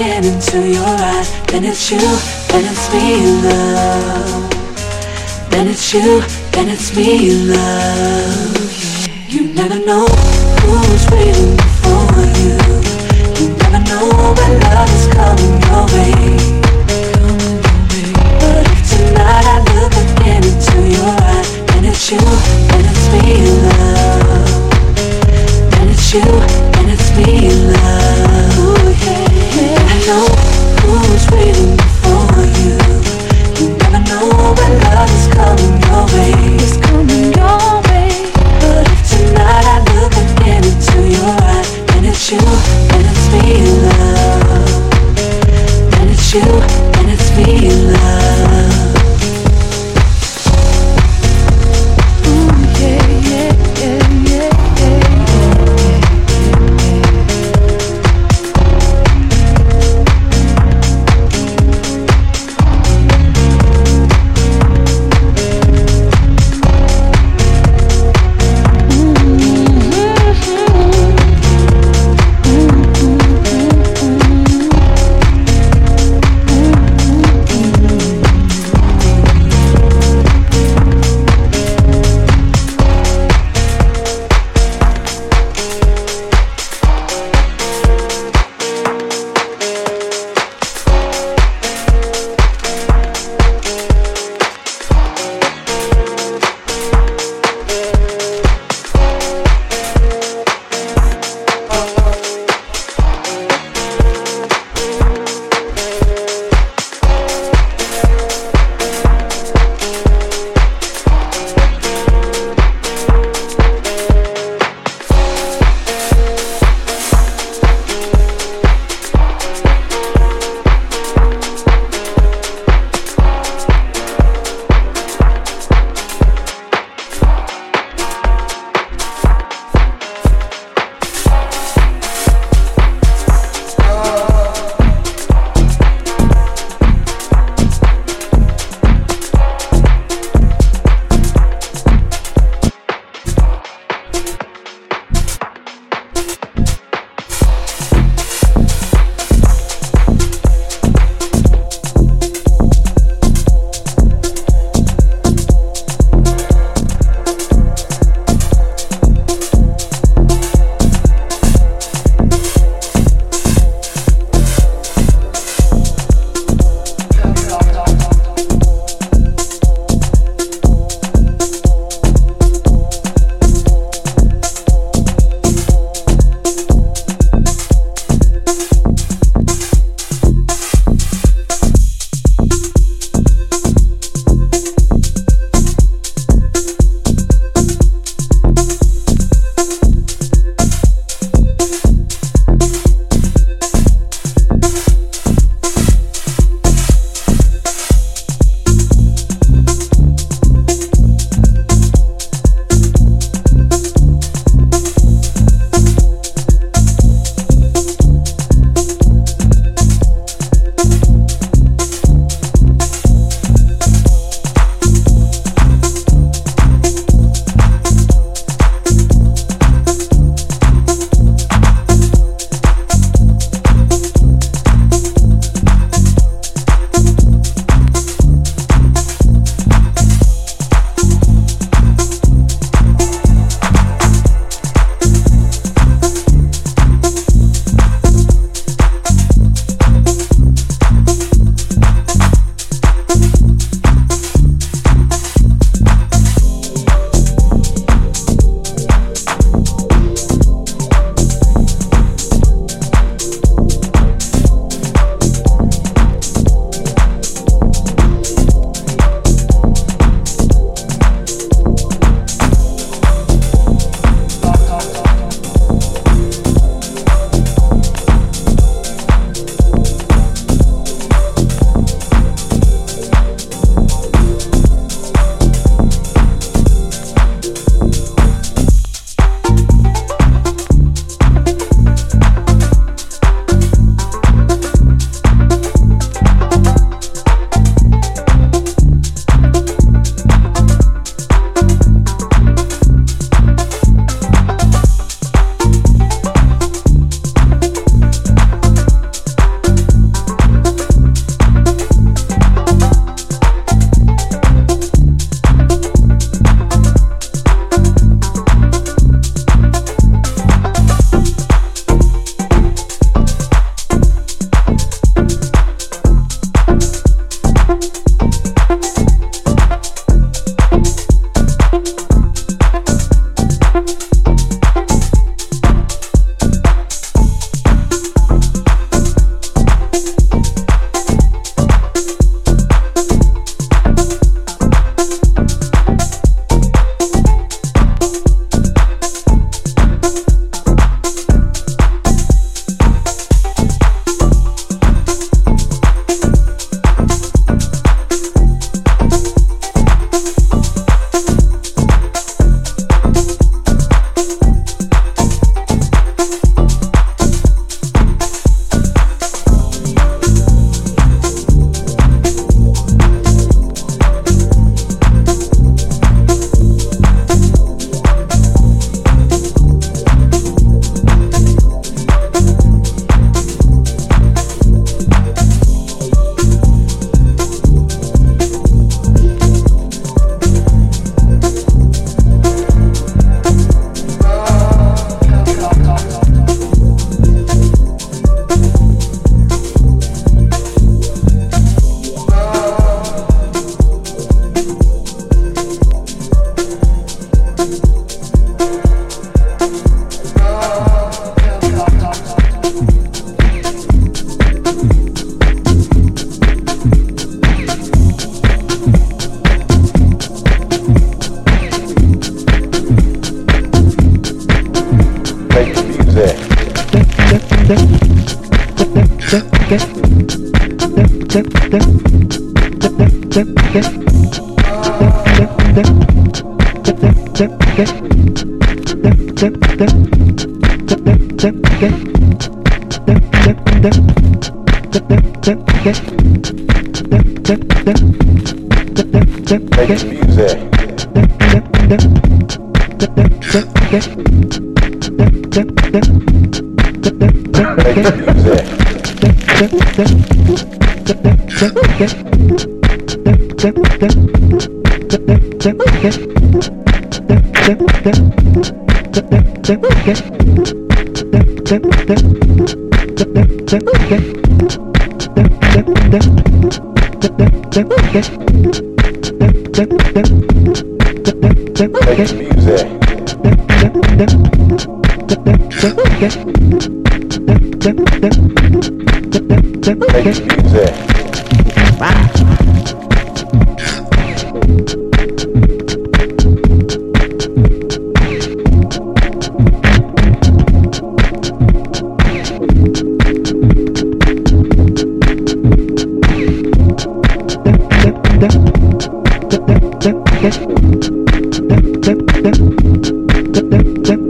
you, then it's you, then it's me, love. Then it's you, then it's me, love. You never know who's waiting for you. You never know when love is coming your way. But if tonight I look again into your eyes, then it's you, then it's me, love. Then it's you,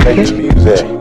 Thank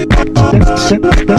you.